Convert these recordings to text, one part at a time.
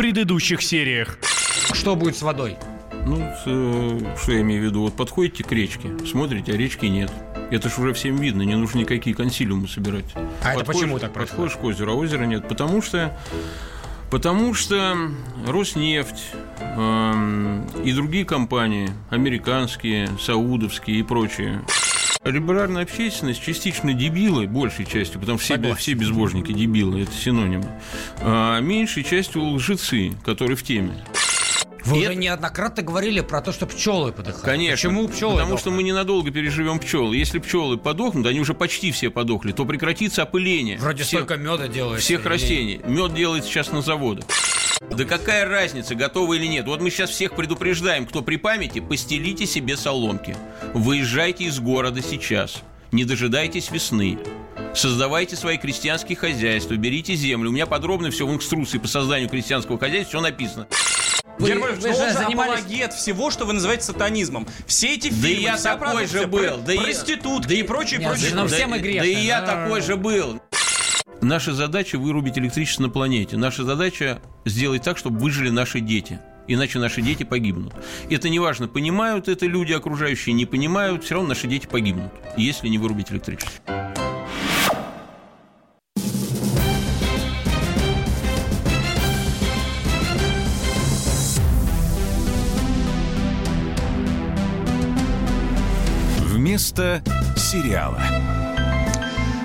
предыдущих сериях. Что будет с водой? Ну, э, что я имею в виду? Вот подходите к речке, смотрите, а речки нет. Это же уже всем видно, не нужно никакие консилиумы собирать. А это почему так Подходишь к озеру, а озера нет. Потому что Потому что Роснефть э, и другие компании, американские, саудовские и прочие, Либеральная общественность частично дебилы, большей частью, потому что все, все безбожники дебилы, это синонимы, а меньшей частью лжецы, которые в теме. Вы и уже это... неоднократно говорили про то, что пчелы подыхают. Конечно. Почему пчелы? Потому дохнут? что мы ненадолго переживем пчелы. Если пчелы подохнут, они уже почти все подохли, то прекратится опыление. Вроде всех, столько меда делается. Всех растений. Мед делается сейчас на заводах. Да какая разница, готовы или нет? Вот мы сейчас всех предупреждаем, кто при памяти, постелите себе соломки. Выезжайте из города сейчас. Не дожидайтесь весны. Создавайте свои крестьянские хозяйства, берите землю. У меня подробно все в инструкции по созданию крестьянского хозяйства все написано. Вы, Герман, вы, вы же занимались... апологет всего, что вы называете сатанизмом. Все эти фильмы, да и я такой же был. Да проститутки да и прочее, прочее. Да, все мы грешны. Да и я такой же был. Наша задача вырубить электричество на планете. Наша задача сделать так, чтобы выжили наши дети. Иначе наши дети погибнут. Это не важно, понимают это люди окружающие, не понимают, все равно наши дети погибнут, если не вырубить электричество. Вместо сериала.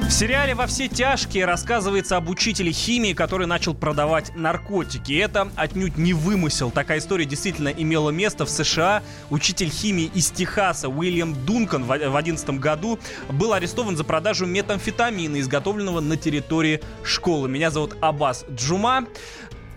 В сериале «Во все тяжкие» рассказывается об учителе химии, который начал продавать наркотики. Это отнюдь не вымысел. Такая история действительно имела место в США. Учитель химии из Техаса Уильям Дункан в 2011 году был арестован за продажу метамфетамина, изготовленного на территории школы. Меня зовут Аббас Джума.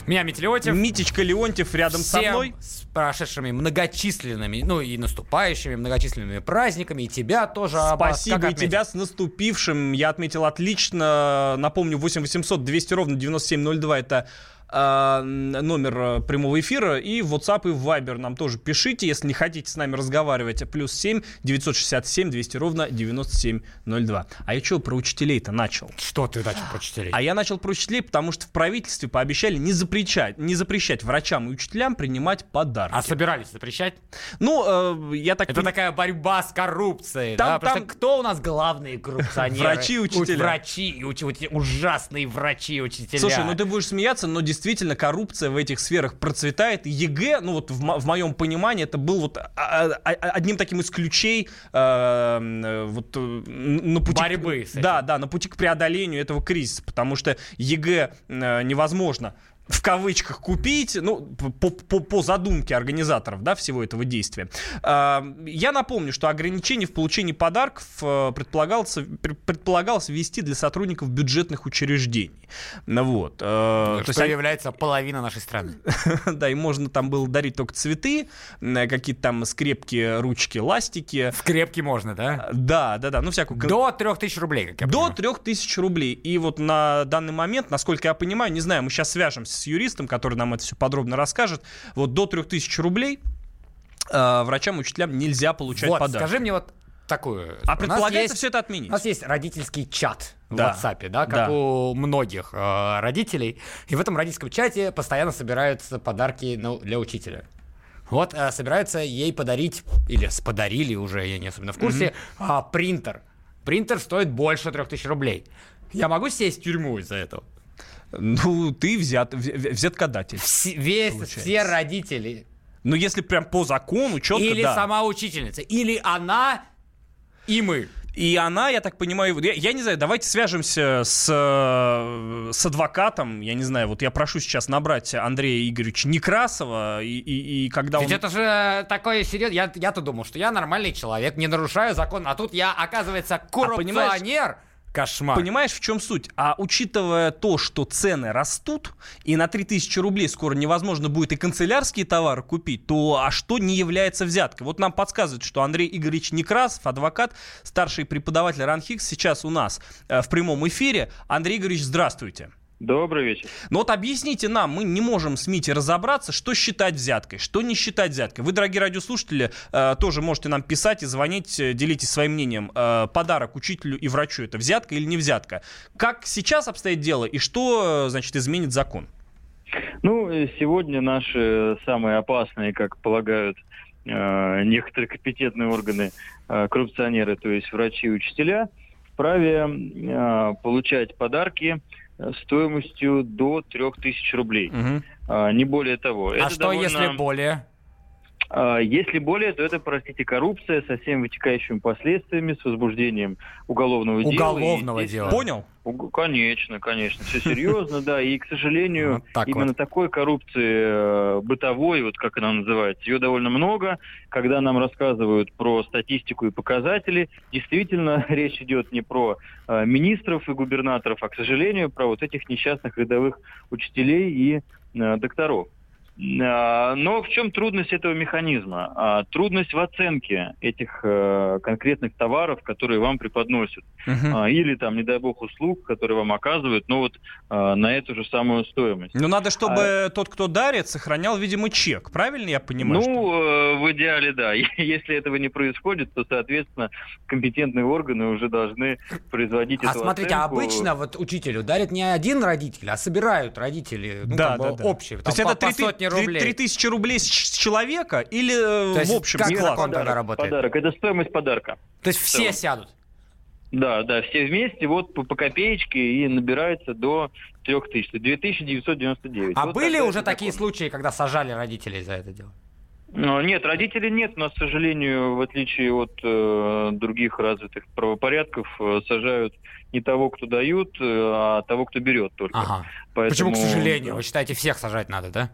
Меня Митя Митечка Леонтьев рядом Всем со мной. с прошедшими многочисленными, ну и наступающими многочисленными праздниками. И тебя тоже, Спасибо, как и тебя с наступившим. Я отметил отлично. Напомню, 8 800 200 ровно 9702 это номер э, прямого эфира. И в WhatsApp и в Viber нам тоже пишите, если не хотите с нами разговаривать. Плюс 7 967 200 ровно 9702. А я что про учителей-то начал? Что ты начал про учителей? А я начал про учителей, потому что в правительстве пообещали не запрещать, не запрещать врачам и учителям принимать подарки. А собирались запрещать? Ну, э, я так... Это такая борьба с коррупцией, там, да? Там... Просто кто у нас главные коррупционеры? Врачи и учителя. Врачи и учителя. Ужасные врачи и учителя. Слушай, ну ты будешь смеяться, но действительно действительно коррупция в этих сферах процветает. ЕГЭ, ну вот в, в моем понимании, это был вот а, а, а, одним таким из ключей э, вот, э, на пути... Борьбы этим. Да, да, на пути к преодолению этого кризиса, потому что ЕГЭ э, невозможно в кавычках купить, ну, по, по, по задумке организаторов, да, всего этого действия. А, я напомню, что ограничение в получении подарков э, предполагалось, предполагалось ввести для сотрудников бюджетных учреждений. Ну вот. Э, что то есть, является половина нашей страны. да, и можно там было дарить только цветы, э, какие-то там скрепки, ручки, ластики. Скрепки можно, да? Да, да, да, ну всякую... До 3000 рублей, как я До 3000 рублей. И вот на данный момент, насколько я понимаю, не знаю, мы сейчас свяжемся с юристом, который нам это все подробно расскажет. Вот до 3000 рублей э, врачам учителям нельзя получать вот, подарки. Скажи мне вот такую. А предполагается есть, все это отменить. У нас есть родительский чат да. в WhatsApp, да, как да. у многих э, родителей. И в этом родительском чате постоянно собираются подарки ну, для учителя. Вот э, собираются ей подарить, или подарили уже, я не особенно в курсе, mm-hmm. э, принтер. Принтер стоит больше 3000 рублей. Я могу сесть в тюрьму из-за этого? Ну, ты взят, взяткодатель. Вс- весь, получается. все родители. Ну, если прям по закону, четко, Или да. сама учительница, или она и мы. И она, я так понимаю, я, я не знаю, давайте свяжемся с, с адвокатом. Я не знаю, вот я прошу сейчас набрать Андрея Игоревича Некрасова, и, и, и когда Ведь он... это же такое серьезно. Я, я-то думал, что я нормальный человек, не нарушаю закон, а тут я, оказывается, коррупционер. А, Кошмар. Понимаешь, в чем суть? А учитывая то, что цены растут, и на 3000 рублей скоро невозможно будет и канцелярские товары купить, то а что не является взяткой? Вот нам подсказывают, что Андрей Игоревич Некрасов, адвокат, старший преподаватель РАНХИКС, сейчас у нас э, в прямом эфире. Андрей Игоревич, здравствуйте. Добрый вечер. Ну вот объясните нам, мы не можем с Мити разобраться, что считать взяткой, что не считать взяткой. Вы, дорогие радиослушатели, э, тоже можете нам писать и звонить, э, делитесь своим мнением. Э, подарок учителю и врачу это взятка или не взятка? Как сейчас обстоит дело и что, значит, изменит закон? Ну, сегодня наши самые опасные, как полагают некоторые компетентные органы, коррупционеры, то есть врачи и учителя, вправе получать подарки стоимостью до 3000 рублей. Угу. Не более того. А Это что, довольно... если более? А, если более, то это, простите, коррупция со всеми вытекающими последствиями, с возбуждением уголовного, уголовного дела. дела. Понял? Конечно, конечно, все серьезно, да. И, к сожалению, именно такой коррупции э, бытовой, вот как она называется, ее довольно много. Когда нам рассказывают про статистику и показатели, действительно речь идет не про э, министров и губернаторов, а, к сожалению, про вот этих несчастных рядовых учителей и э, докторов. А, но в чем трудность этого механизма? А, трудность в оценке этих э, конкретных товаров, которые вам преподносят. Uh-huh. Или там, не дай бог, услуг, которые вам оказывают, но вот на эту же самую стоимость. Ну, надо, чтобы а... тот, кто дарит, сохранял, видимо, чек. Правильно я понимаю? Ну, что... в идеале, да. Если этого не происходит, то, соответственно, компетентные органы уже должны производить а эту смотрите, оценку. а обычно вот учителю дарит не один родитель, а собирают родители, ну, да, да, да. общие. То есть это три сотни рублей. 3000 рублей с человека или э, То есть в общем как склад? он тогда работает? Подарок, это стоимость подарка. То есть все сядут? Да, да, все вместе вот по, по копеечке и набирается до 3000, 2999. А вот были уже такие закон. случаи, когда сажали родителей за это дело? Нет, родителей нет. У нас, к сожалению, в отличие от э, других развитых правопорядков, э, сажают не того, кто дают, э, а того, кто берет только. Ага. Поэтому... Почему, к сожалению? Вы считаете, всех сажать надо, да?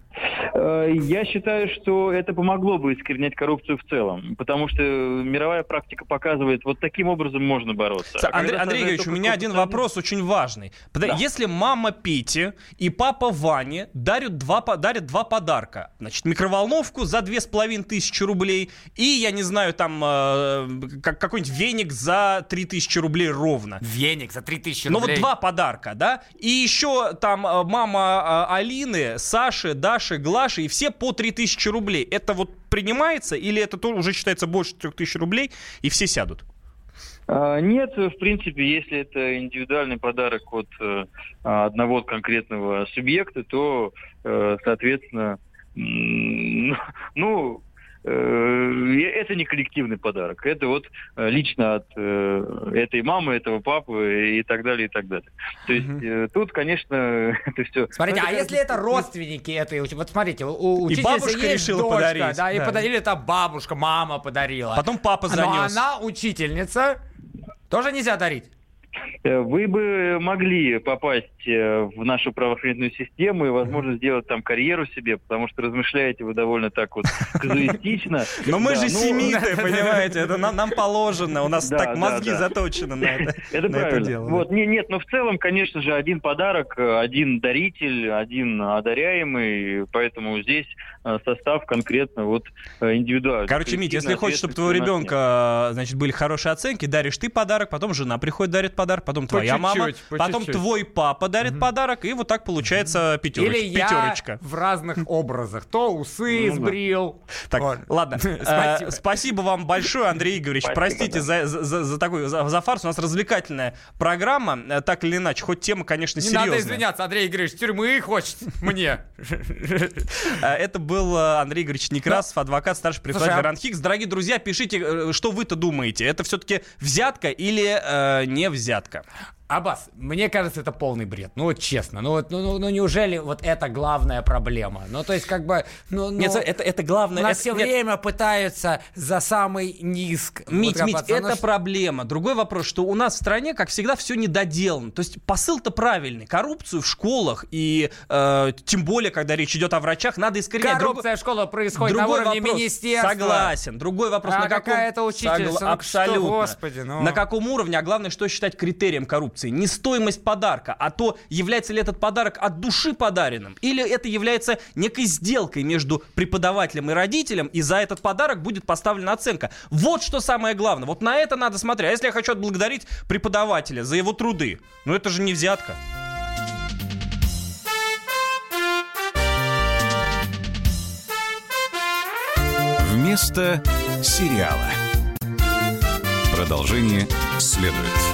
Э, я считаю, что это помогло бы искоренять коррупцию в целом, потому что мировая практика показывает, вот таким образом можно бороться. А Андрей, Андрей Юрьевич, у меня один вопрос очень важный. Да. Если мама Пети и папа Вани дарят два, дарят два подарка, значит, микроволновку за две с половиной тысячи рублей и, я не знаю, там, э, какой-нибудь веник за три тысячи рублей ровно. Веник за три тысячи рублей? Ну вот два подарка, да? И еще там э, мама э, Алины, Саши, Даши, Глаши, и все по 3000 рублей. Это вот принимается или это тоже уже считается больше 3000 рублей, и все сядут? А, нет, в принципе, если это индивидуальный подарок от э, одного конкретного субъекта, то, соответственно, ну, это не коллективный подарок, это вот э, лично от э, этой мамы, этого папы и так далее, и так далее. То есть угу. тут, конечно, это все... Смотрите, ну, а если это родственники этой, вот смотрите, у учительницы и бабушка есть решила дочка, подарить. Да, да, и подарили это бабушка, мама подарила. Потом папа занес. Но она учительница, тоже нельзя дарить. Э, вы бы могли попасть э, в нашу правоохранительную систему и, возможно, сделать там карьеру себе, потому что размышляете вы довольно так вот казуистично. Но мы же ну, семиты, понимаете, это нам положено, у нас так мозги заточены на это Это правильно. Вот, нет, но в целом, конечно же, один подарок, один даритель, один одаряемый, поэтому здесь э, состав конкретно вот индивидуальный. Короче, Мить, если хочешь, чтобы твоего ребенка, значит, были хорошие оценки, даришь ты подарок, потом жена приходит, дарит подарок, подарок, потом твоя мама, по потом твой папа дарит угу. подарок, и вот так получается пятерочка. Или пятерочка. в разных образах. То усы ну, сбрил. Так, вот. ладно. спасибо. Э, спасибо вам большое, Андрей Игоревич. Простите за, за, за такой за, за фарс. У нас развлекательная программа, э, так или иначе. Хоть тема, конечно, Не серьезная. надо извиняться, Андрей Игоревич, тюрьмы хочет мне. Э, это был Андрей Игоревич Некрасов, адвокат, старший преподаватель Гарант Хикс. Дорогие друзья, пишите, что вы-то думаете. Это все-таки взятка или не взятка? Порядка. Абас, мне кажется, это полный бред. Ну вот честно, ну вот, ну, ну, ну неужели вот это главная проблема? Ну то есть как бы, ну, ну нет, это это главное. Нас это, все нет. время пытаются за самый низк. Мить, вот, Мить, это ну, проблема. Другой вопрос, что у нас в стране, как всегда, все недоделано. То есть посыл-то правильный. Коррупцию в школах и э, тем более, когда речь идет о врачах, надо искоренять. Коррупция Друг... в школах происходит Другой на уровне вопрос. министерства. Согласен. Другой вопрос. А на каком... какая это учительница? Согла... Ну, Абсолютно. Что, господи, ну... На каком уровне, а главное, что считать критерием коррупции? Не стоимость стоимость подарка, а то, является ли этот подарок от души подаренным, или это является некой сделкой между преподавателем и родителем, и за этот подарок будет поставлена оценка. Вот что самое главное. Вот на это надо смотреть. А если я хочу отблагодарить преподавателя за его труды, ну это же не взятка. Вместо сериала. Продолжение следует.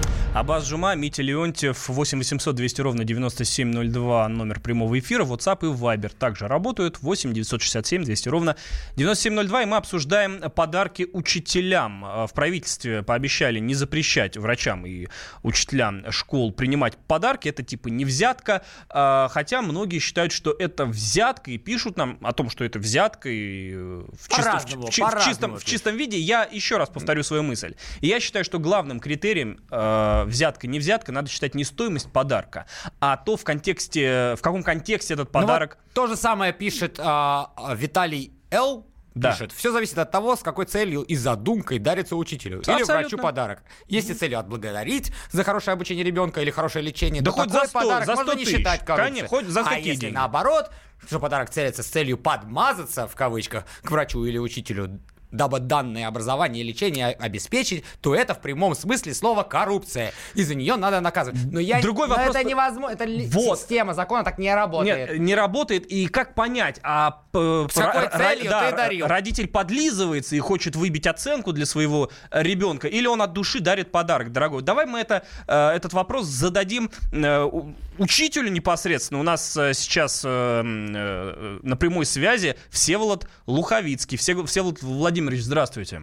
Абаз Жума, Митя Леонтьев, 8 800 200 ровно 9702, номер прямого эфира, WhatsApp и Viber также работают, 8 967 200 ровно 9702, и мы обсуждаем подарки учителям. В правительстве пообещали не запрещать врачам и учителям школ принимать подарки, это типа не взятка, а, хотя многие считают, что это взятка, и пишут нам о том, что это взятка, и э, в, чисто, в, в, в, чистом, в чистом виде. Я еще раз повторю свою мысль. Я считаю, что главным критерием э, взятка, не взятка, надо считать не стоимость подарка, а то в контексте, в каком контексте этот подарок. Ну, вот то же самое пишет а, Виталий Л. Да. пишет. Все зависит от того, с какой целью и задумкой дарится учителю. Абсолютно. Или врачу подарок. Если целью отблагодарить за хорошее обучение ребенка или хорошее лечение, да то хоть за 100, подарок за 100 можно не считать коррупцией. Конечно, хоть за 100 а если денег. наоборот, что подарок целится с целью подмазаться, в кавычках, к врачу или учителю, дабы данное образование и лечение обеспечить, то это в прямом смысле слова коррупция. И за нее надо наказывать. Но я Другой но вопрос... это невозможно. Это вот. система закона так не работает. Нет, не работает. И как понять, а с какой целью да, ты дарил? родитель подлизывается и хочет выбить оценку для своего ребенка, или он от души дарит подарок, дорогой? Давай мы это, э, этот вопрос зададим э, учителю непосредственно. У нас э, сейчас на прямой связи Всеволод Луховицкий. Всеволод Владимирович, здравствуйте.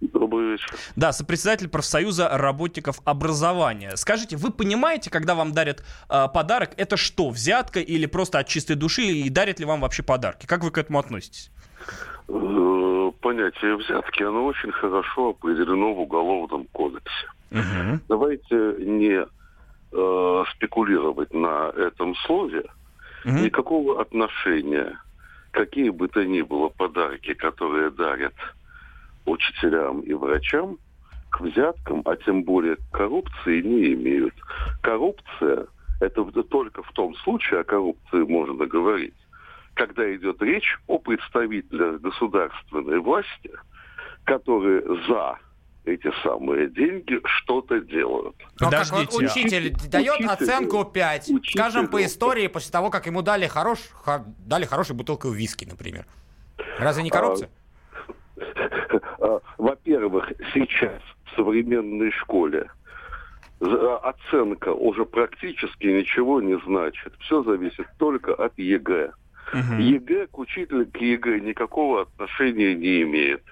Добрый вечер. Да, сопредседатель профсоюза работников образования. Скажите, вы понимаете, когда вам дарят э, подарок, это что, взятка или просто от чистой души, и дарят ли вам вообще подарки? Как вы к этому относитесь? Понятие взятки, оно очень хорошо определено в Уголовном кодексе. Угу. Давайте не э, спекулировать на этом слове. Угу. Никакого отношения, какие бы то ни было подарки, которые дарят учителям и врачам к взяткам, а тем более к коррупции не имеют. Коррупция – это только в том случае о коррупции можно говорить, когда идет речь о представителях государственной власти, которые за эти самые деньги что-то делают. Но ну, как вот учитель дает учителю, оценку 5, учителю, скажем, по истории, после того, как ему дали, хорош, дали хорошую бутылку виски, например. Разве не коррупция? А, А, во-первых, сейчас в современной школе оценка уже практически ничего не значит. Все зависит только от ЕГЭ. Угу. ЕГЭ к учителю к ЕГЭ никакого отношения не имеет.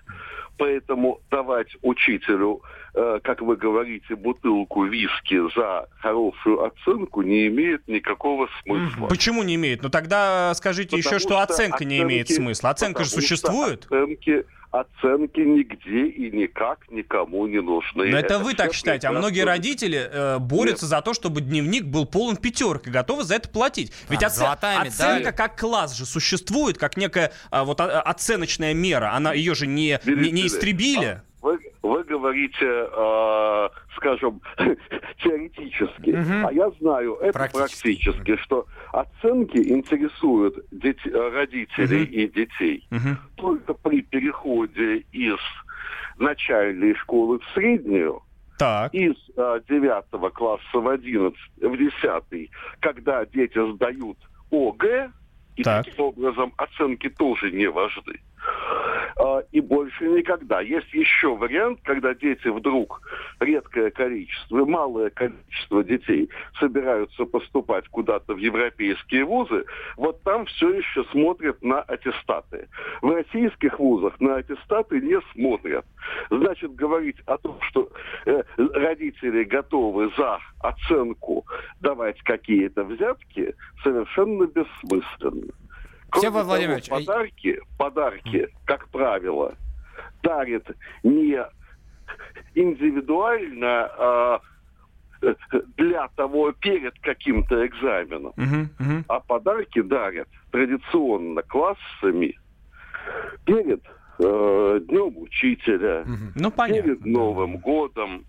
Поэтому давать учителю, э, как вы говорите, бутылку виски за хорошую оценку не имеет никакого смысла. Почему не имеет? Ну тогда скажите потому еще, что, что оценка оценки, не имеет смысла. Оценка же существует. Оценки оценки нигде и никак никому не нужны. Но это, это вы так считаете, а многие родители э, борются Нет. за то, чтобы дневник был полон пятерок и готовы за это платить. Ведь а, оце... оценка как класс же существует, как некая а, вот а, оценочная мера. Она ее же не, не, не истребили. А, вы, вы говорите, э, скажем, теоретически, угу. а я знаю это практически, практически что оценки интересуют дети, родителей угу. и детей угу. только при переходе из начальной школы в среднюю, так. из э, 9 класса в 11, в 10, когда дети сдают ОГЭ, и так. таким образом оценки тоже не важны. А, и больше никогда. Есть еще вариант, когда дети вдруг, редкое количество, малое количество детей собираются поступать куда-то в европейские вузы, вот там все еще смотрят на аттестаты. В российских вузах на аттестаты не смотрят. Значит, говорить о том, что э, родители готовы за оценку давать какие-то взятки, совершенно бессмысленно. Кроме Владимирович, того, подарки, подарки, как правило, дарит не индивидуально э, для того, перед каким-то экзаменом. Uh-huh, uh-huh. А подарки дарят традиционно классами перед э, Днем Учителя, uh-huh. ну, перед Новым годом.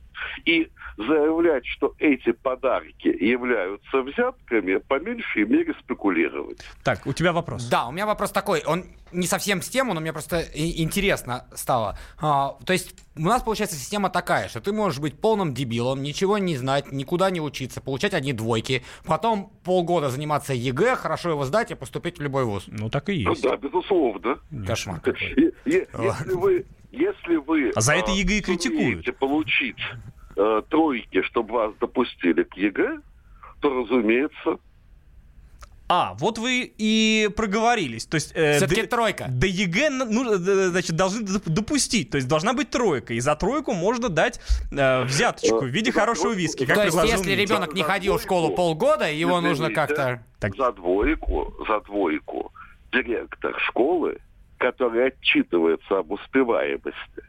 И заявлять, что эти подарки являются взятками, по меньшей мере спекулировать. Так, у тебя вопрос. Да, у меня вопрос такой. Он не совсем с тему, но мне просто интересно стало. А, то есть у нас получается система такая, что ты можешь быть полным дебилом, ничего не знать, никуда не учиться, получать одни двойки, потом полгода заниматься ЕГЭ, хорошо его сдать и поступить в любой вуз. Ну так и есть. Ну, да, безусловно. Кошмар. Если вы, если вы а за это ЕГЭ и критикуют. получить э, тройки, чтобы вас допустили к ЕГЭ, то, разумеется, а, вот вы и проговорились. То есть, э, Все-таки тройка. До ЕГЭ ну, значит, должны допустить. То есть должна быть тройка. И за тройку можно дать э, взяточку в виде хорошего виски. Как то есть если ребенок не ходил в школу полгода, его нужно как-то... За двойку, за двойку директор школы, который отчитывается об успеваемости,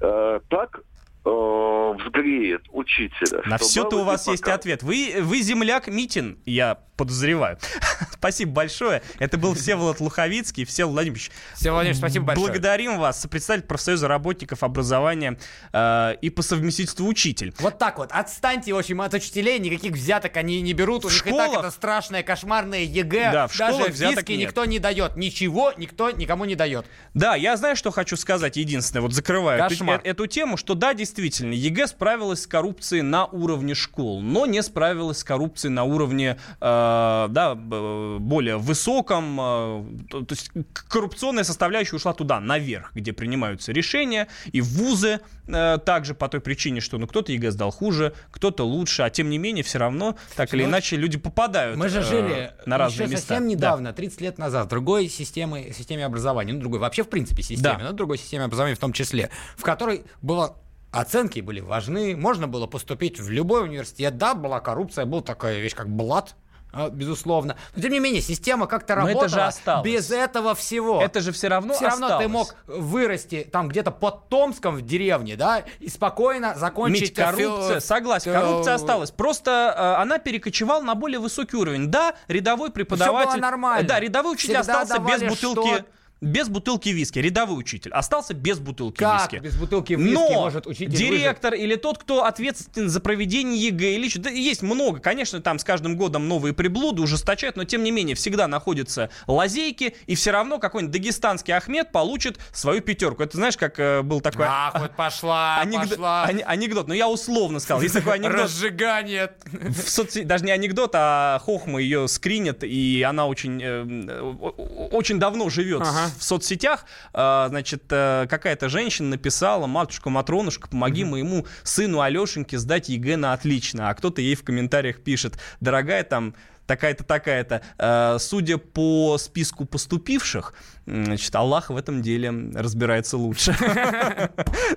э, так взгреет учителя. На все-то у вас пока... есть ответ. Вы, вы земляк Митин, я подозреваю. спасибо большое. Это был Всеволод Луховицкий. Всеволод Владимирович, Всеволод Владимирович, спасибо большое. Благодарим вас, представитель профсоюза работников образования э, и по совместительству учитель. Вот так вот. Отстаньте, в общем, от учителей. Никаких взяток они не берут. У в них школах... и так это страшное, кошмарное ЕГЭ. Да, в Даже взяток нет. никто не дает. Ничего никто никому не дает. Да, я знаю, что хочу сказать. Единственное, вот закрываю эту, э, эту тему, что да, действительно, ЕГЭ справилась с коррупцией на уровне школ, но не справилась с коррупцией на уровне э, Э, да, более высоком, э, то есть коррупционная составляющая ушла туда, наверх, где принимаются решения, и вузы э, также по той причине, что ну кто-то ЕГЭ сдал хуже, кто-то лучше, а тем не менее все равно так или ну, иначе люди попадают Мы же жили на разные еще места. совсем недавно, да. 30 лет назад, в другой системе, системе образования, ну другой вообще в принципе системе, да. но другой системе образования в том числе, в которой было Оценки были важны, можно было поступить в любой университет. Да, была коррупция, была такая вещь, как блат, а, безусловно. Но тем не менее, система как-то работала это же осталось. без этого всего. Это же все равно Все равно ты мог вырасти там где-то под Томском в деревне, да, и спокойно закончить... Мить, коррупция, фи... согласен, коррупция осталась. Просто э, она перекочевала на более высокий уровень. Да, рядовой преподаватель... Все было нормально. Да, рядовой учитель Всегда остался без бутылки... Что без бутылки виски. Рядовой учитель остался без бутылки как виски. без бутылки виски Но может учитель директор выжить? или тот, кто ответственен за проведение ЕГЭ или что да, есть много. Конечно, там с каждым годом новые приблуды ужесточают, но тем не менее всегда находятся лазейки, и все равно какой-нибудь дагестанский Ахмед получит свою пятерку. Это знаешь, как э, был такой... Ах, вот пошла, анекдот, пошла. анекдот, но я условно сказал. Есть такой анекдот. Разжигание. В соцсети, даже не анекдот, а Хохма ее скринит, и она очень, э, очень давно живет ага. В соцсетях. А, значит, э, какая-то женщина написала, матушка Матронушка, помоги mm-hmm. моему сыну Алешеньке сдать ЕГЭ на отлично. А кто-то ей в комментариях пишет, дорогая там такая-то, такая-то. Э, судя по списку поступивших, значит, Аллах в этом деле разбирается лучше.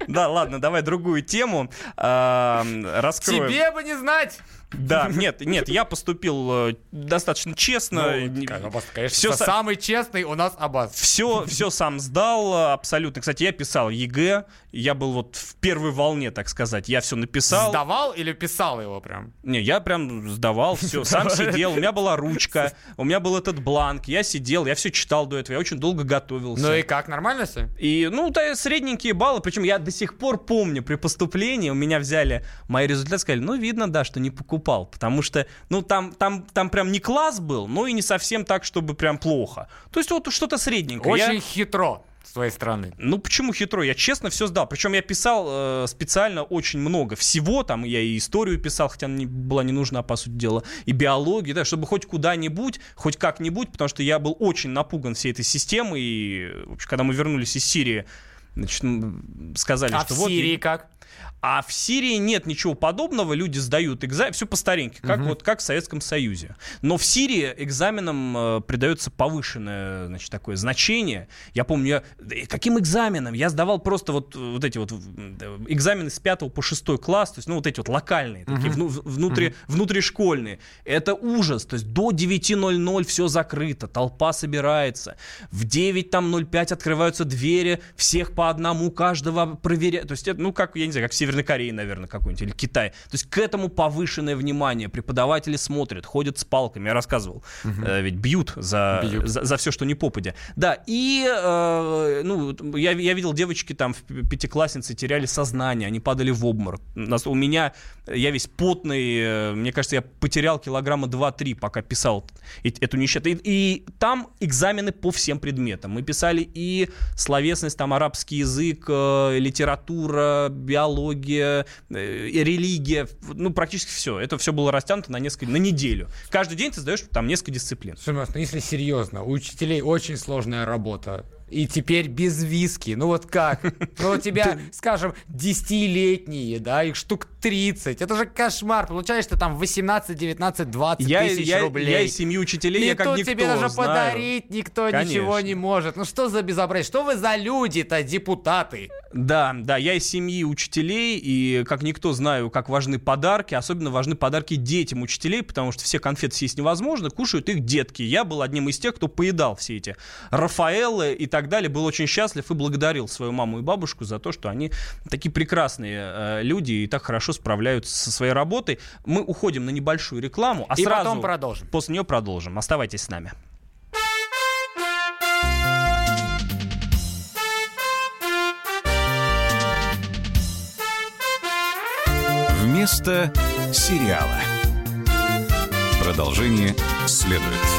Да, ладно, давай другую тему э, раскроем. Тебе бы не знать! Да, нет, нет, я поступил э, достаточно честно. Ну, конечно, все самый честный у нас Аббас. Все, все сам сдал, абсолютно. Кстати, я писал ЕГЭ, я был вот в первой волне, так сказать. Я все написал. Сдавал или писал его прям? Не, я прям сдавал все, сам сидел, у меня была ручка, у меня был этот бланк, я сидел, я все читал до этого, я очень долго готовился. Ну и как, нормально все? И, ну, да, средненькие баллы, причем я до сих пор помню, при поступлении у меня взяли мои результаты, сказали, ну, видно, да, что не покупал упал, потому что, ну, там, там, там прям не класс был, но и не совсем так, чтобы прям плохо. То есть вот что-то средненькое. Очень я... хитро с твоей стороны. Ну почему хитро? Я честно все сдал. Причем я писал э, специально очень много всего. Там я и историю писал, хотя она не, была не нужна, по сути дела, и биологию, да, чтобы хоть куда-нибудь, хоть как-нибудь, потому что я был очень напуган всей этой системой. И, в общем, когда мы вернулись из Сирии, значит, сказали, а что в вот... Сирии как? А в Сирии нет ничего подобного, люди сдают экзамен, все по старинке, как, угу. вот, как в Советском Союзе. Но в Сирии экзаменам э, придается повышенное значит, такое значение. Я помню, я, каким экзаменом? Я сдавал просто вот, вот эти вот экзамены с 5 по 6 класс, то есть, ну, вот эти вот локальные, угу. такие, вну, внутри, угу. внутришкольные. Это ужас, то есть до 9.00 все закрыто, толпа собирается. В 9 там 05 открываются двери, всех по одному, каждого проверяют. То есть, это, ну, как, я не знаю, знаю, как в Северной Корее, наверное, какой-нибудь, или Китай. То есть к этому повышенное внимание. Преподаватели смотрят, ходят с палками. Я рассказывал. Угу. Э, ведь бьют за, бьют. за, за все, что не попадя. Да, и э, ну, я, я видел девочки там в пятиклассницы теряли сознание, они падали в обморок. У меня, я весь потный, э, мне кажется, я потерял килограмма 2-3, пока писал эту несчастную. И, и там экзамены по всем предметам. Мы писали и словесность, там арабский язык, э, литература, биология, э, религия, ну практически все. Это все было растянуто на несколько, на неделю. Каждый день ты сдаешь там несколько дисциплин. Слушай, ну если серьезно, у учителей очень сложная работа и теперь без виски. Ну вот как? Ну у тебя, скажем, десятилетние, да, их штук 30. Это же кошмар. Получаешь ты там 18, 19, 20 я, тысяч я, рублей. Я из семьи учителей, и я как никто тебе даже знаю. подарить никто Конечно. ничего не может. Ну что за безобразие? Что вы за люди-то, депутаты? Да, да, я из семьи учителей, и как никто знаю, как важны подарки. Особенно важны подарки детям учителей, потому что все конфеты съесть невозможно, кушают их детки. Я был одним из тех, кто поедал все эти Рафаэлы и так далее, был очень счастлив и благодарил свою маму и бабушку за то, что они такие прекрасные э, люди и так хорошо справляются со своей работой. Мы уходим на небольшую рекламу, а и сразу потом продолжим. после нее продолжим. Оставайтесь с нами. Вместо сериала. Продолжение следует.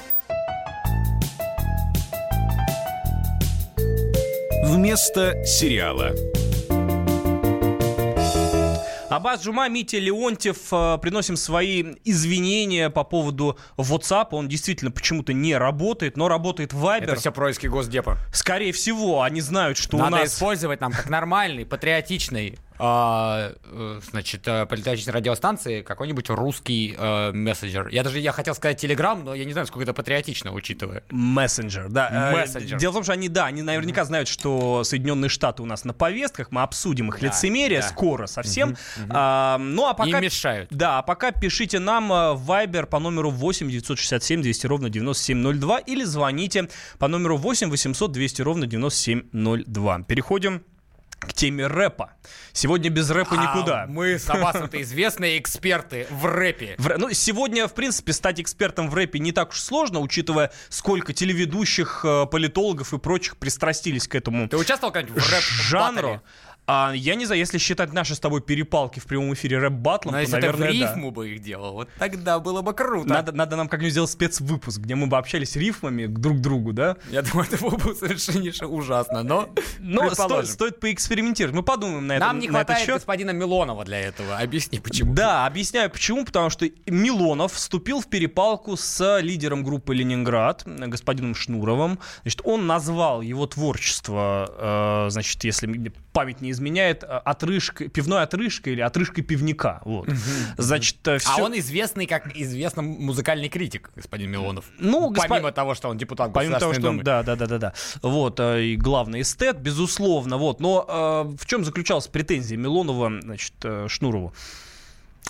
Вместо сериала. Абаз Джума, Митя Леонтьев, э, приносим свои извинения по поводу WhatsApp. Он действительно почему-то не работает, но работает Viber. Это все происки Госдепа. Скорее всего, они знают, что Надо у нас... Надо использовать нам как нормальный, патриотичный а, э, значит, э, политической радиостанции какой-нибудь русский э, мессенджер. Я даже я хотел сказать Телеграм, но я не знаю, сколько это патриотично, учитывая. Мессенджер, да. Мессенджер. Дело в том, что они, да, они наверняка знают, что Соединенные Штаты у нас на повестках, мы обсудим их да, лицемерие да. скоро совсем. Угу, угу. А, ну а пока... Не мешают. Да, а пока пишите нам в Viber по номеру 8 967 200 ровно 9702 или звоните по номеру 8 800 200 ровно 9702. Переходим к теме рэпа. Сегодня без рэпа а, никуда. Мы с Аббасом-то известные эксперты в рэпе. В, ну, сегодня, в принципе, стать экспертом в рэпе не так уж сложно, учитывая, сколько телеведущих, э, политологов и прочих пристрастились к этому Ты участвовал когда-нибудь в рэп-жанру? А, я не знаю, если считать наши с тобой перепалки в прямом эфире рэп-батлом, то, наверное, это в рифму да. бы их делал, вот тогда было бы круто. Надо, надо нам как-нибудь сделать спецвыпуск, где мы бы общались рифмами друг к другу, да? Я думаю, это было бы совершеннейше ужасно, но Но сто, стоит поэкспериментировать. Мы подумаем на, нам это, не хватает этот господина Милонова для этого. Объясни, почему. Да, объясняю почему. Потому что Милонов вступил в перепалку с лидером группы «Ленинград», господином Шнуровым. Значит, он назвал его творчество, э, значит, если память не изменяет, от отрыжка, пивной отрыжкой или отрыжкой пивника. Вот. Значит, все... А он известный как известный музыкальный критик, господин Милонов. Ну, госп... Помимо того, что он депутат Помимо того, что он, да, да, да, да, да. Вот, э, и главный эстет, безусловно. Вот. Но э, в чем заключалась претензия Милонова, значит, э, Шнурову?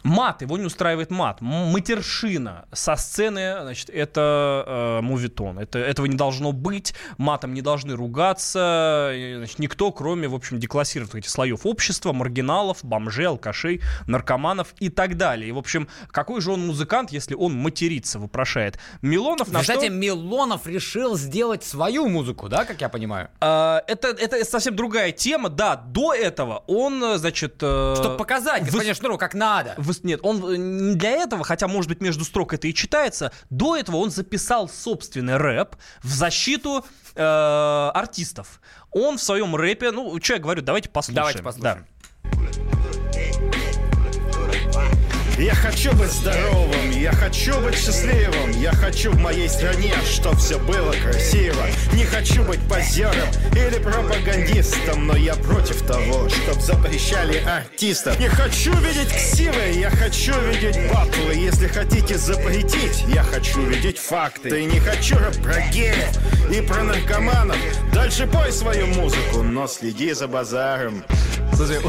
Мат, его не устраивает мат. Матершина со сцены, значит, это э, мувитон. Это, этого не должно быть. Матом не должны ругаться. Значит, никто, кроме, в общем, деклассированных этих слоев общества, маргиналов, бомжей, алкашей, наркоманов и так далее. И, в общем, какой же он музыкант, если он матерится, вопрошает. Милонов на Кстати, что... Милонов решил сделать свою музыку, да, как я понимаю? Э, это, это совсем другая тема. Да, до этого он, значит... Э, Чтобы показать, господин вы... Шнуров, как надо нет, он э, не для этого, хотя, может быть, между строк это и читается, до этого он записал собственный рэп в защиту э, артистов. Он в своем рэпе, ну, что я говорю, давайте послушаем. Давайте послушаем. Да. Я хочу быть здоровым, я хочу быть счастливым. Я хочу в моей стране, чтоб все было красиво. Не хочу быть позером или пропагандистом Но я против того, чтоб запрещали артистов. Не хочу видеть ксивы, я хочу видеть батлы. Если хотите запретить, я хочу видеть факты. И не хочу про геев и про наркоманов. Дальше пой свою музыку, но следи за базаром. Слушай,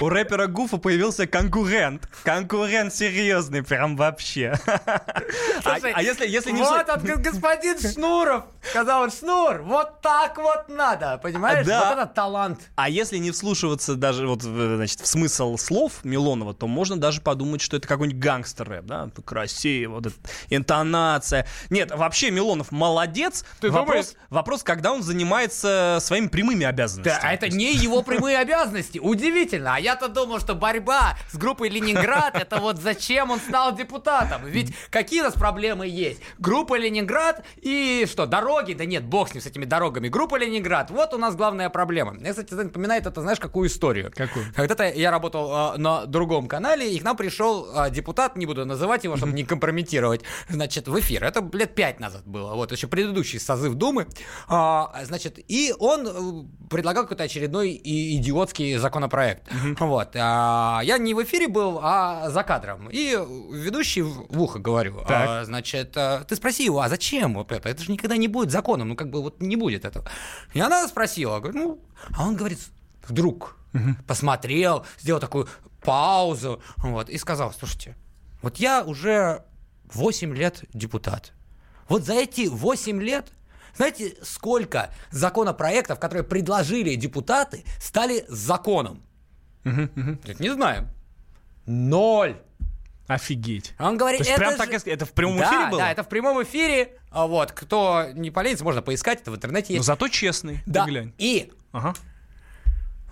у, у рэпера Гуфа появился конкурент. Конкурент серьезный, прям вообще. Слушай, а, а если, если не... Вот от господин Шнуров сказал, Шнур, вот так вот надо, понимаешь? Да. Вот это талант. А если не вслушиваться даже вот, значит, в смысл слов Милонова, то можно даже подумать, что это какой-нибудь гангстер-рэп, да? Красиво, вот эта интонация. Нет, вообще Милонов молодец. Ты вопрос, думаешь? вопрос, когда он занимается своими прямыми обязанностями. Да, а это не его прямые обязанности. Удивительно. А я-то думал, что борьба с группой Ленинград, это вот зачем он стал депутатом. Ведь какие у нас проблемы есть? Группа Ленинград и что, дороги? Да нет, бог с ним, с этими дорогами. Группа Ленинград, вот у нас главная проблема. Я, кстати, напоминает это, знаешь, какую историю? Какую? Когда-то я работал э, на другом канале, и к нам пришел э, депутат, не буду называть его, чтобы не компрометировать, значит, в эфир. Это лет пять назад было, вот, еще предыдущий созыв Думы. Э, значит, и он э, предлагал какой-то очередной идиотский законопроект. Mm-hmm. Вот. А, я не в эфире был, а за кадром. И ведущий в ухо говорю. А, значит, а, ты спроси его, а зачем вот это? Это же никогда не будет законом. Ну, как бы вот не будет этого. И она спросила. Говорю, ну, а он говорит, вдруг mm-hmm. посмотрел, сделал такую паузу. Вот, и сказал, слушайте, вот я уже 8 лет депутат. Вот за эти 8 лет знаете, сколько законопроектов, которые предложили депутаты, стали законом? Угу, Не знаем. Ноль. Офигеть. Он говорит, это прям же... так, это в прямом да, эфире было? Да, это в прямом эфире. А вот, кто не поленится, можно поискать, это в интернете есть. Но зато честный, да. глянь. И ага.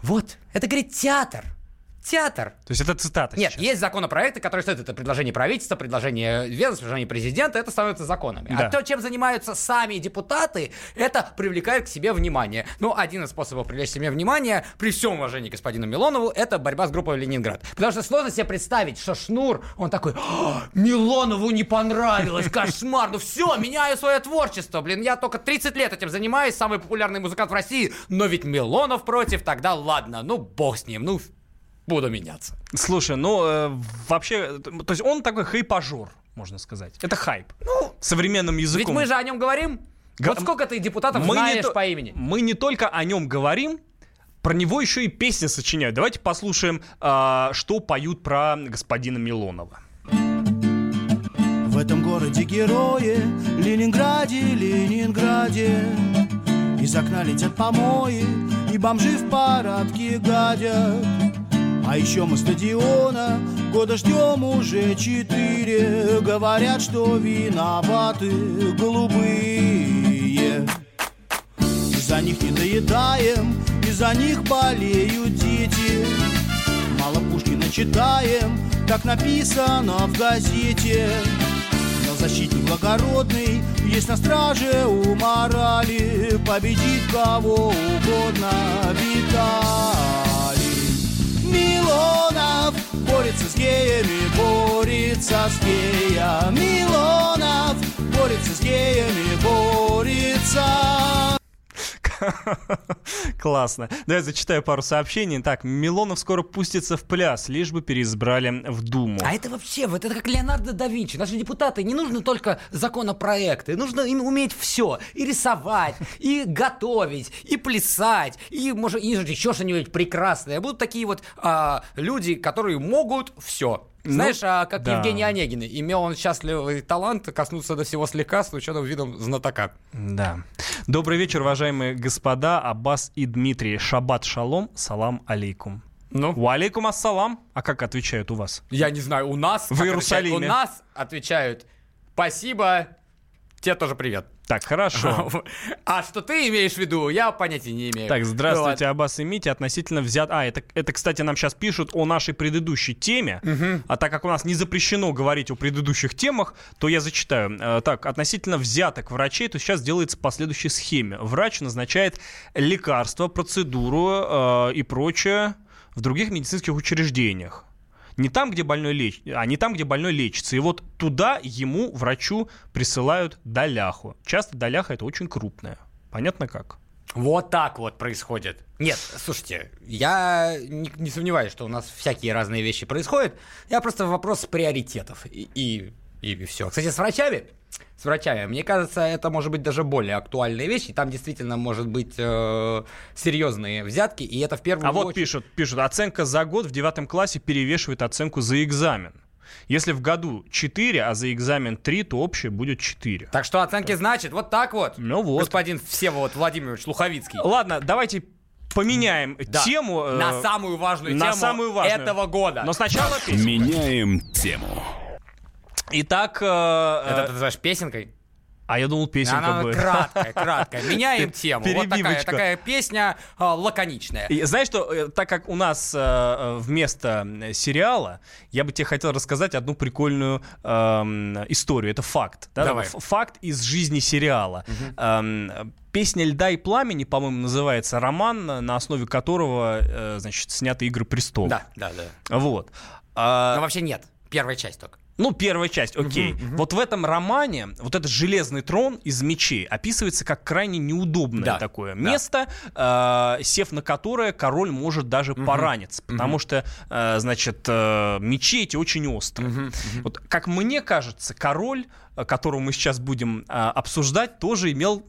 вот, это, говорит, театр театр. То есть это цитата Нет, сейчас. есть законопроекты, которые стоят, это предложение правительства, предложение ведомства, предложение президента, это становится законами. А да. А то, чем занимаются сами депутаты, это привлекает к себе внимание. Ну, один из способов привлечь к себе внимание, при всем уважении к господину Милонову, это борьба с группой Ленинград. Потому что сложно себе представить, что Шнур, он такой, «А, Милонову не понравилось, кошмар, ну все, меняю свое творчество, блин, я только 30 лет этим занимаюсь, самый популярный музыкант в России, но ведь Милонов против, тогда ладно, ну бог с ним, ну буду меняться. Слушай, ну э, вообще, то есть он такой хайпажор, можно сказать. Это хайп. Ну, современным языком. Ведь мы же о нем говорим. Г- вот сколько ты депутатов мы знаешь то, по имени? Мы не только о нем говорим, про него еще и песни сочиняют. Давайте послушаем, э, что поют про господина Милонова. В этом городе герои, Ленинграде, Ленинграде Из окна летят помои, и бомжи в парадке гадят а еще мы стадиона года ждем уже четыре. Говорят, что виноваты голубые. За них не доедаем, и за них болеют дети. Мало Пушкина читаем, так написано в газете. Но защитник благородный есть на страже у морали. Победить кого угодно Виталий Милонов борется с геями, борется с геями. Милонов борется с геями, борется. Классно. Давай зачитаю пару сообщений. Так, Милонов скоро пустится в пляс, лишь бы переизбрали в Думу. А это вообще, вот это как Леонардо да Винчи. Наши депутаты, не нужно только законопроекты, нужно им уметь все. И рисовать, и готовить, и плясать, и, может, и еще что-нибудь прекрасное. Будут такие вот а, люди, которые могут все. Ну, Знаешь, ну, а как да. Евгений Онегин, имел он счастливый талант коснуться до всего слегка с учетом видом знатока. Да. Добрый вечер, уважаемые господа, Аббас и Дмитрий. Шаббат шалом, салам алейкум. Ну? У алейкум ассалам. А как отвечают у вас? Я не знаю, у нас... В Иерусалиме. У нас отвечают спасибо, тебе тоже привет. Так, хорошо. А что ты имеешь в виду, я понятия не имею. Так, здравствуйте, Аббас и Митя. Относительно взят... А, это, это, кстати, нам сейчас пишут о нашей предыдущей теме. Угу. А так как у нас не запрещено говорить о предыдущих темах, то я зачитаю. Э, так, относительно взяток врачей, то сейчас делается по следующей схеме. Врач назначает лекарства, процедуру э, и прочее в других медицинских учреждениях. Не там, где больной леч... а не там, где больной лечится. И вот туда ему, врачу, присылают доляху. Часто доляха это очень крупная. Понятно как? Вот так вот происходит. Нет, слушайте, я не, не сомневаюсь, что у нас всякие разные вещи происходят. Я просто вопрос приоритетов. И, и, и все. Кстати, с врачами с врачами. Мне кажется, это может быть даже более актуальная вещь, и там действительно может быть э, серьезные взятки, и это в первую а очередь... А вот пишут, пишут, оценка за год в девятом классе перевешивает оценку за экзамен. Если в году 4, а за экзамен 3, то общее будет 4. Так что оценки так. значит вот так вот, ну вот. господин Всеволод Владимирович Луховицкий. Ладно, давайте поменяем да. тему. Э, на самую важную на тему самую важную. этого года. Но сначала. Меняем тему. Итак... Э, Это э, ты называешь песенкой? А я думал, песенка Она будет. краткая, краткая. Меняем тему. Вот такая, такая песня э, лаконичная. И, знаешь что, э, так как у нас э, вместо сериала, я бы тебе хотел рассказать одну прикольную э, историю. Это факт. Да? Давай. Факт из жизни сериала. Угу. Э, Песня льда и пламени, по-моему, называется роман, на основе которого, э, значит, сняты Игры престолов. Да, да, да. Вот. А... Но вообще нет. Первая часть только. Ну, первая часть, окей. Угу, угу. Вот в этом романе вот этот железный трон из мечей описывается как крайне неудобное да, такое место, да. э, сев на которое король может даже угу, пораниться, потому угу. что, э, значит, э, мечи эти очень острые. Угу, угу. Вот, как мне кажется, король которую мы сейчас будем а, обсуждать, тоже имел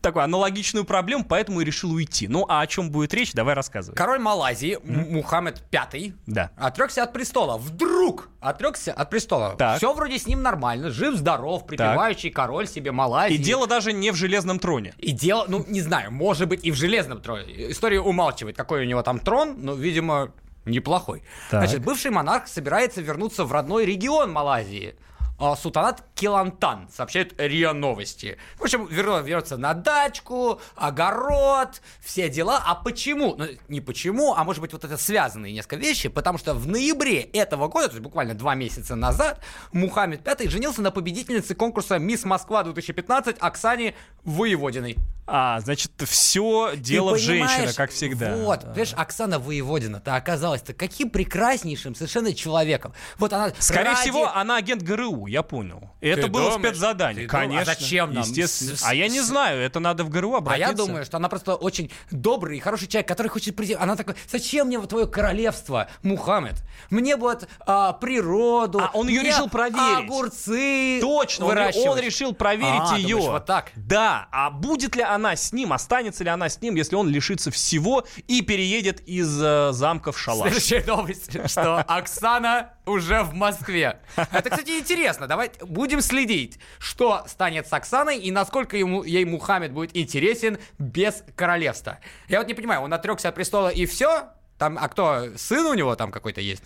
такую аналогичную проблему, поэтому и решил уйти. Ну, а о чем будет речь, давай рассказывай. Король Малайзии, mm. Мухаммед V, да. отрекся от престола. Вдруг отрекся от престола. Так. Все вроде с ним нормально, жив-здоров, припевающий так. король себе Малайзии. И дело даже не в железном троне. И дело, ну, не знаю, может быть и в железном троне. История умалчивает, какой у него там трон, но, видимо, неплохой. Так. Значит, бывший монарх собирается вернуться в родной регион Малайзии. А, Султанат Килантан, сообщают РИА Новости. В общем, вернется на дачку, огород, все дела. А почему? Ну, не почему, а может быть вот это связанные несколько вещи, потому что в ноябре этого года, то есть буквально два месяца назад, Мухаммед V женился на победительнице конкурса «Мисс Москва 2015» Оксане Воеводиной. А, значит, все дело в женщине, как всегда. Вот, да. понимаешь, Оксана Воеводина-то оказалась-то каким прекраснейшим совершенно человеком. Вот она... Скорее ради... всего, она агент ГРУ, я понял. Это ты было думаешь? спецзадание, ты конечно. А зачем нам? Естественно. А я не знаю, это надо в ГРУ обратиться. А я думаю, что она просто очень добрый и хороший человек, который хочет прийти. Она такая, зачем мне вот твое королевство, Мухаммед? Мне вот а, природу. А он ее решил проверить. Огурцы Точно, он, он решил проверить а, ее. Думаешь, вот так? Да, а будет ли она с ним, останется ли она с ним, если он лишится всего и переедет из э, замка в шалаш. Следующая новость, что Оксана уже в Москве. Это, кстати, интересно. Давайте будем следить, что станет с Оксаной и насколько ему, ей Мухаммед будет интересен без королевства. Я вот не понимаю, он отрекся от престола и все? Там, а кто, сын у него там какой-то есть?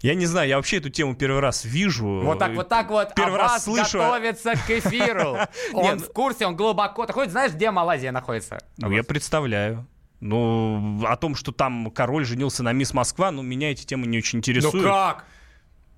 Я не знаю, я вообще эту тему первый раз вижу. Вот так вот так вот первый Аббас раз слышу. готовится к эфиру. Он в курсе, он глубоко. Ты хоть знаешь, где Малайзия находится? Ну, я представляю. Ну, о том, что там король женился на мисс Москва, ну, меня эти темы не очень интересуют. Ну как?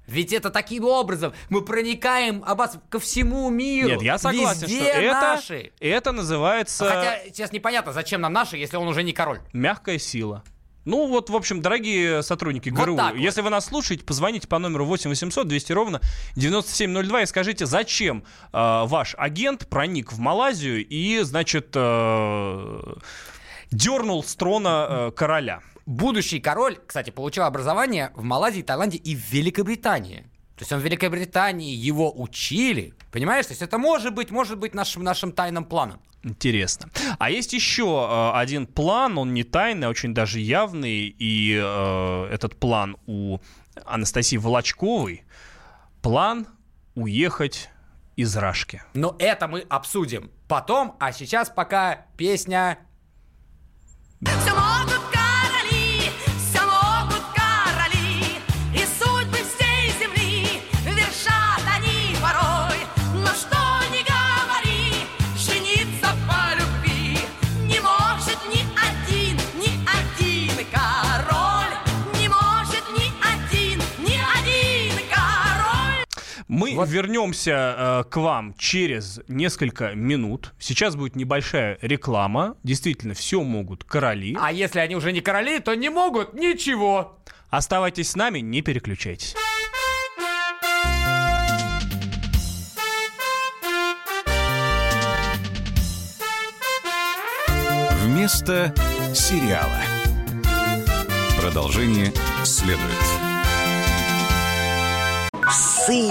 Ведь это таким образом мы проникаем, Аббас, ко всему миру. Нет, я согласен, Везде что это, наши. это называется... Хотя сейчас непонятно, зачем нам наши, если он уже не король. Мягкая сила. Ну вот, в общем, дорогие сотрудники ГРУ, вот если вы нас слушаете, позвоните по номеру 8 800 200 ровно 9702 и скажите, зачем э, ваш агент проник в Малайзию и, значит, э, дернул с трона э, короля. Будущий король, кстати, получил образование в Малайзии, Таиланде и в Великобритании. То есть он в Великобритании его учили, понимаешь? То есть это может быть, может быть нашим, нашим тайным планом. Интересно. А есть еще э, один план, он не тайный, а очень даже явный, и э, этот план у Анастасии Волочковой. План уехать из Рашки. Но это мы обсудим потом, а сейчас пока песня... Все Мы вот. вернемся э, к вам через несколько минут. Сейчас будет небольшая реклама. Действительно, все могут короли. А если они уже не короли, то не могут ничего. Оставайтесь с нами, не переключайтесь. Вместо сериала. Продолжение следует. Псы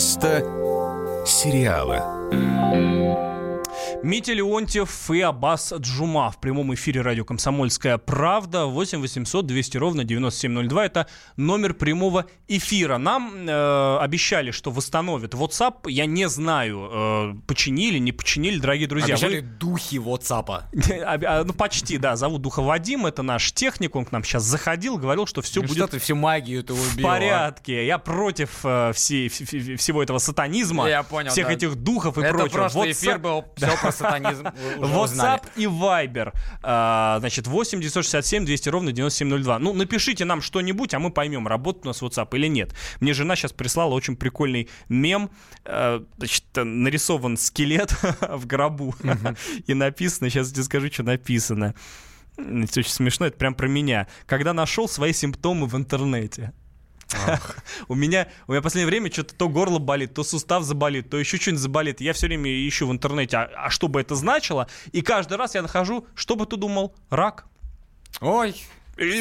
Вместо сериала. Митя Леонтьев и Аббас Джума в прямом эфире радио «Комсомольская правда». 8 800 200 ровно 9702. Это номер прямого эфира. Нам э, обещали, что восстановят WhatsApp. Я не знаю, э, починили, не починили, дорогие друзья. Обещали Вы... духи WhatsApp. А, ну, почти, да. Зовут Духа Вадим. Это наш техник. Он к нам сейчас заходил, говорил, что все ну, будет... Что ты всю магию ты убил, В порядке. Я против э, всей, всего этого сатанизма. Я понял, Всех да. этих духов и Это прочего. прошлый WhatsApp... эфир был все про сатанизм WhatsApp и Viber. А, значит, 8 967 200 ровно 9702. Ну, напишите нам что-нибудь, а мы поймем, работает у нас WhatsApp или нет. Мне жена сейчас прислала очень прикольный мем. А, значит, нарисован скелет в гробу. И написано, сейчас тебе скажу, что написано. Это очень смешно, это прям про меня. Когда нашел свои симптомы в интернете. у меня у меня в последнее время что-то то горло болит, то сустав заболит, то еще что-нибудь заболит. Я все время ищу в интернете, а, а что бы это значило? И каждый раз я нахожу, что бы ты думал, рак. Ой,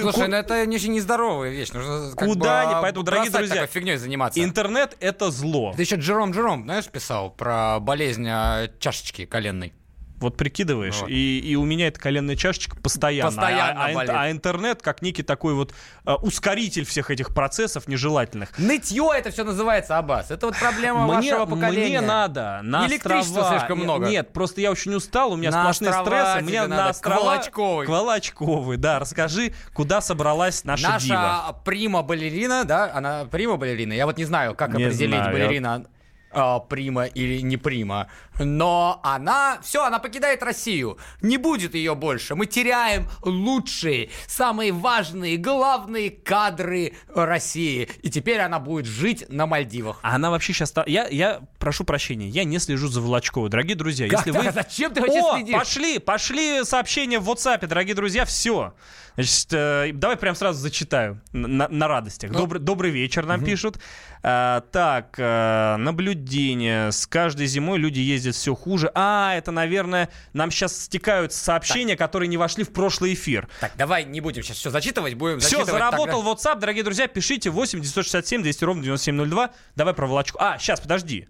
Слушай, ну это не, нездоровая вещь. Нужно Куда бы, не, поэтому, дорогие друзья, фигней заниматься. Интернет — это зло. Ты еще Джером Джером, знаешь, писал про болезнь а, чашечки коленной. Вот прикидываешь, вот. И, и у меня эта коленная чашечка постоянно. Постоянно а, а, а интернет как некий такой вот а, ускоритель всех этих процессов нежелательных. Нытье это все называется, Аббас. Это вот проблема мне, вашего поколения. Мне надо на Электричества острова. слишком много. Нет, просто я очень устал, у меня на сплошные стрессы. Мне надо. на острова... Квалачковый. Квалачковый, да. Расскажи, куда собралась наша, наша дива. прима-балерина, да? Она прима-балерина. Я вот не знаю, как не определить знаю, балерина. Я э, прима или не прима. Но она, все, она покидает Россию. Не будет ее больше. Мы теряем лучшие, самые важные, главные кадры России. И теперь она будет жить на Мальдивах. А она вообще сейчас... Я, я прошу прощения, я не слежу за Волочковой. Дорогие друзья, как если вы... Зачем ты вообще О, следишь? пошли, пошли сообщения в WhatsApp, дорогие друзья, все. Значит, э, давай прям сразу зачитаю на, на радостях. Ну. Добрый, добрый вечер нам угу. пишут. А, так, а, наблюдение. С каждой зимой люди ездят все хуже. А, это, наверное, нам сейчас стекают сообщения, так. которые не вошли в прошлый эфир. Так, давай не будем сейчас все зачитывать, будем Все, заработал тогда... WhatsApp, дорогие друзья, пишите 8 967 200 ровно 9702. Давай про Волочку. А, сейчас, подожди.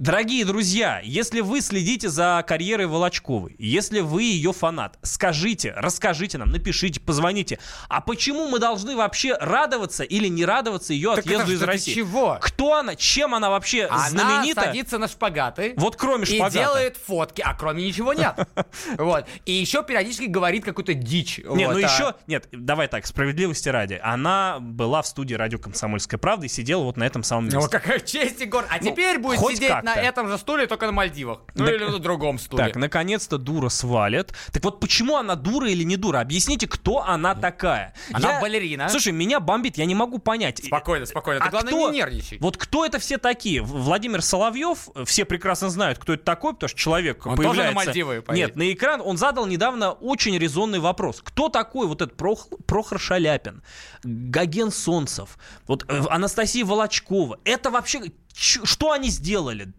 Дорогие друзья, если вы следите за карьерой Волочковой, если вы ее фанат, скажите, расскажите нам, напишите, позвоните. А почему мы должны вообще радоваться или не радоваться ее так отъезду из России? Чего? Кто она? Чем она вообще она знаменита? Она садится на шпагаты. Вот кроме шпагата. И делает фотки, а кроме ничего нет. Вот. И еще периодически говорит какую-то дичь. Нет, ну еще... Нет, давай так, справедливости ради. Она была в студии радио «Комсомольская правда» и сидела вот на этом самом месте. Ну, какая честь, Егор. А ну, теперь будет сидеть на этом же стуле, только на Мальдивах. Ну так, или на другом стуле. Так, наконец-то дура свалят. Так вот, почему она дура или не дура? Объясните, кто она такая. Она я... балерина. Слушай, меня бомбит, я не могу понять. Спокойно, спокойно. Ты, а главное, кто... не нервничай. Вот кто это все такие? Владимир Соловьев, все прекрасно знают, кто это такой, потому что человек он появляется... тоже на Мальдивы поедет. Нет, на экран он задал недавно очень резонный вопрос. Кто такой вот этот Прох... Прохор Шаляпин, Гоген Солнцев, вот э, Анастасия Волочкова? Это вообще что они сделали?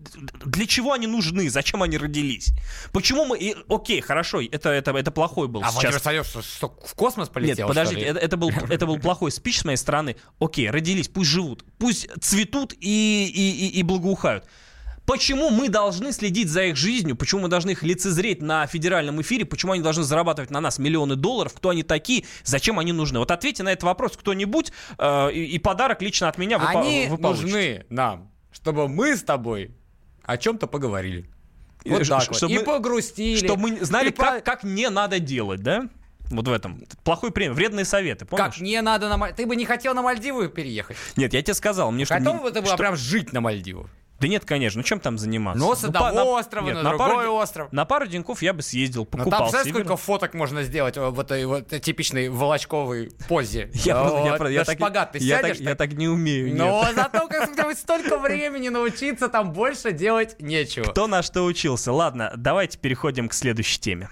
Для чего они нужны? Зачем они родились? Почему мы... И, окей, хорошо, это, это, это плохой был а сейчас. Владимир что, что, в космос полетел, Нет, подождите, это, это, был, это был плохой спич с моей стороны. Окей, родились, пусть живут, пусть цветут и, и, и, и благоухают. Почему мы должны следить за их жизнью? Почему мы должны их лицезреть на федеральном эфире? Почему они должны зарабатывать на нас миллионы долларов? Кто они такие? Зачем они нужны? Вот ответьте на этот вопрос кто-нибудь, э, и, и подарок лично от меня вы, они вы получите. нужны нам чтобы мы с тобой о чем-то поговорили. Вот так вот. И погрустили. Чтобы мы знали, и как, по... как не надо делать, да? Вот в этом. Плохой пример. Вредные советы, помнишь? Как не надо на Мальдивы? Ты бы не хотел на Мальдивы переехать? Нет, я тебе сказал. Мне Готов что, бы ты что... прям жить на Мальдивах? Да нет, конечно. Ну чем там заниматься? Ну, с одного ну, острова нет, на, на другой пару, остров. На пару деньков я бы съездил. Ну, там, знаешь, сколько фоток можно сделать в этой вот типичной волочковой позе? Я, вот, я, я, так, шпагат ты я, сядешь, так, я так не умею. Но зато как столько времени научиться, там больше делать нечего. Кто на что учился? Ладно, давайте переходим к следующей теме.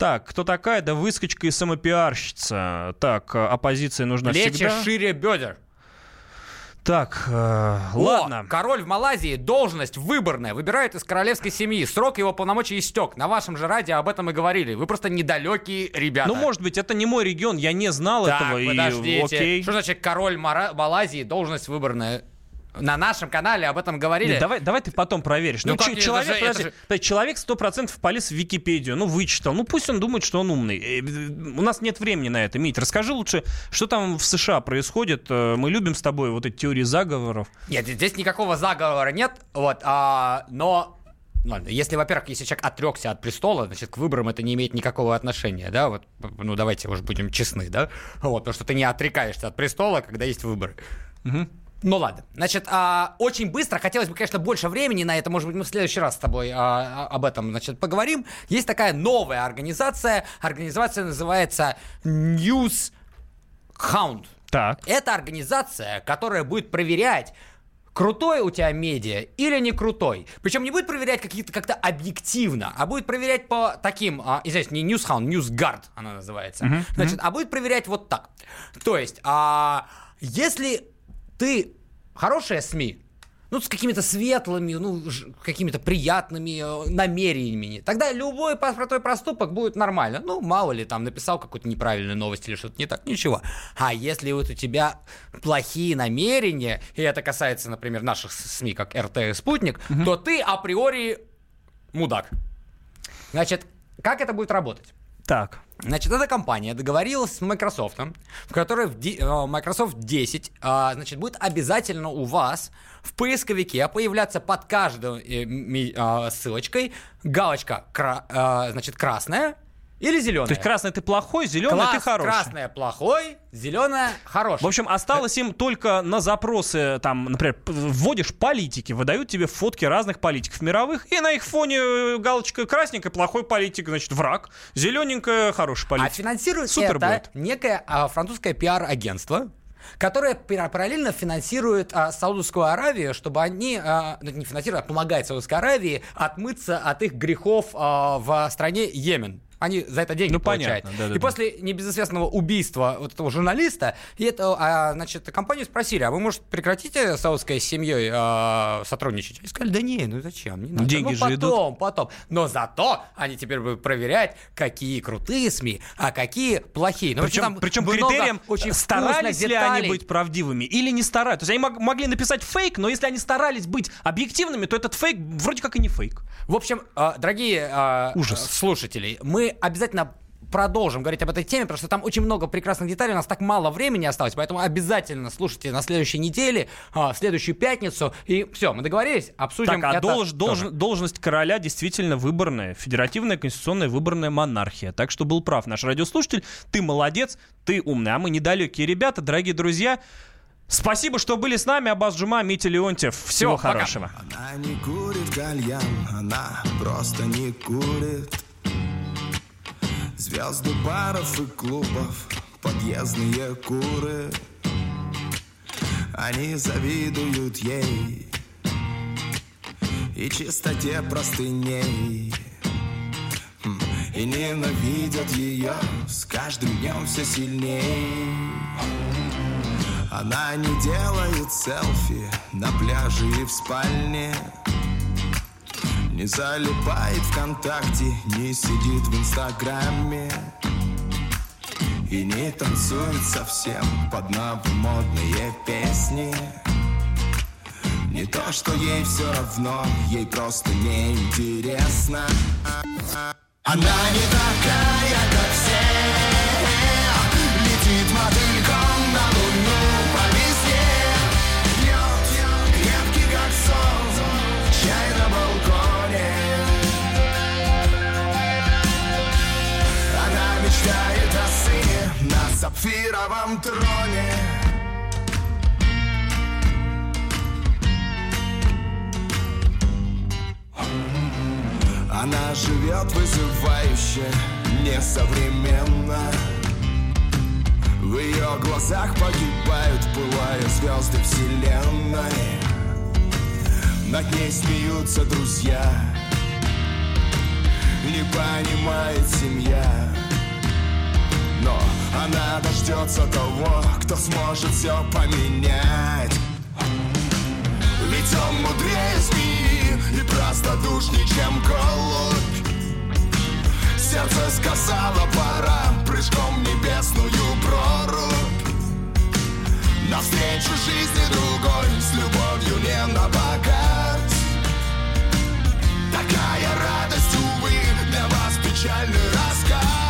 Так, кто такая? Да выскочка и самопиарщица. Так, оппозиция нужна Плечи всегда. шире бедер. Так, э, О, ладно. король в Малайзии, должность выборная, выбирает из королевской семьи. Срок его полномочий истек. На вашем же радио об этом и говорили. Вы просто недалекие ребята. Ну, может быть, это не мой регион, я не знал так, этого. подождите. И, окей. Что значит король Мара- Малайзии, должность выборная? На нашем канале об этом говорили. Нет, давай, давай ты потом проверишь. Ну, Ну, как человек, это же- это подожди, же- человек 100% полез в Википедию, ну, вычитал. Ну, пусть он думает, что он умный. Э, У нас нет времени на это, Мить. Расскажи лучше, что там в США происходит. Э, Мы любим с тобой вот эти теории заговоров. Нет, здесь никакого заговора нет, вот, а, но если, во-первых, если человек отрекся от престола, значит, к выборам это не имеет никакого отношения, да, вот, ну, давайте уже будем честны, да, вот, потому что ты не отрекаешься от престола, когда есть выборы. Ну ладно. Значит, а, очень быстро, хотелось бы, конечно, больше времени на это, может быть, мы в следующий раз с тобой а, а, об этом, значит, поговорим. Есть такая новая организация, организация называется News Hound. Так. Это организация, которая будет проверять, крутой у тебя медиа или не крутой. Причем не будет проверять какие-то как-то объективно, а будет проверять по таким, а, извиняюсь, не Newshound, Newsguard она называется. Мгм, Значит, а будет проверять вот так. То есть, а, если ты хорошая СМИ, ну, с какими-то светлыми, ну, какими-то приятными э, намерениями, тогда любой простой проступок будет нормально. Ну, мало ли, там, написал какую-то неправильную новость или что-то не так, ничего. А если вот у тебя плохие намерения, и это касается, например, наших СМИ, как РТ и Спутник, то ты априори мудак. Значит, как это будет работать? Так. Значит, эта компания договорилась с Microsoft, в которой в э, Microsoft 10, а, значит, будет обязательно у вас в поисковике появляться под каждой э, а, ссылочкой галочка, а, значит, красная или зеленая. То есть красный ты плохой, зеленый Класс, ты хороший. красная плохой, зеленая хороший. В общем, осталось им только на запросы, там, например, вводишь политики, выдают тебе фотки разных политиков мировых, и на их фоне э, галочка красненькая, плохой политик, значит, враг, зелененькая, хороший А политик. финансирует Супер это будет. некое а, французское пиар-агентство, которое пара- параллельно финансирует а, Саудовскую Аравию, чтобы они, а, ну, не финансируют, а помогает Саудовской Аравии отмыться от их грехов а, в стране Йемен. Они за это деньги Ну, получают. понятно, да-да-да. и после небезызвестного убийства вот этого журналиста, и это, а, значит, компанию спросили, а вы, может, прекратите с саудской семьей а, сотрудничать? И сказали, да не, ну зачем? Не надо. Деньги ну, же потом, идут. потом. Но зато они теперь будут проверять, какие крутые СМИ, а какие плохие. Ну, Причем, причем критерием, очень старались ли они быть правдивыми или не старались. То есть они мог- могли написать фейк, но если они старались быть объективными, то этот фейк вроде как и не фейк. В общем, э, дорогие э, Ужас. слушатели, мы обязательно продолжим говорить об этой теме, потому что там очень много прекрасных деталей, у нас так мало времени осталось, поэтому обязательно слушайте на следующей неделе, э, в следующую пятницу, и все, мы договорились, обсудим Так, а это долж- долж- должность короля действительно выборная. Федеративная конституционная выборная монархия. Так что был прав наш радиослушатель. Ты молодец, ты умный. А мы недалекие ребята, дорогие друзья. Спасибо, что были с нами. Абаз Джума, Митя Леонтьев. Всего пока. хорошего. Она не курит кальян, она просто не курит Звезды баров и клубов, подъездные куры. Они завидуют ей и чистоте простыней. М, И ненавидят ее с каждым днем все сильней. Она не делает селфи на пляже и в спальне Не залипает ВКонтакте, не сидит в Инстаграме. И не танцует совсем под новомодные песни. Не то, что ей все равно, ей просто неинтересно. Она не такая, сапфировом троне. Она живет вызывающе, несовременно. В ее глазах погибают, пылая звезды вселенной. Над ней смеются друзья. Не понимает семья Но она дождется того, кто сможет все поменять. Ведь он мудрее змеи и простодушней, чем голубь Сердце сказала пора прыжком в небесную прорубь. Навстречу жизни другой с любовью не на показ. Такая радость, увы, для вас печальный рассказ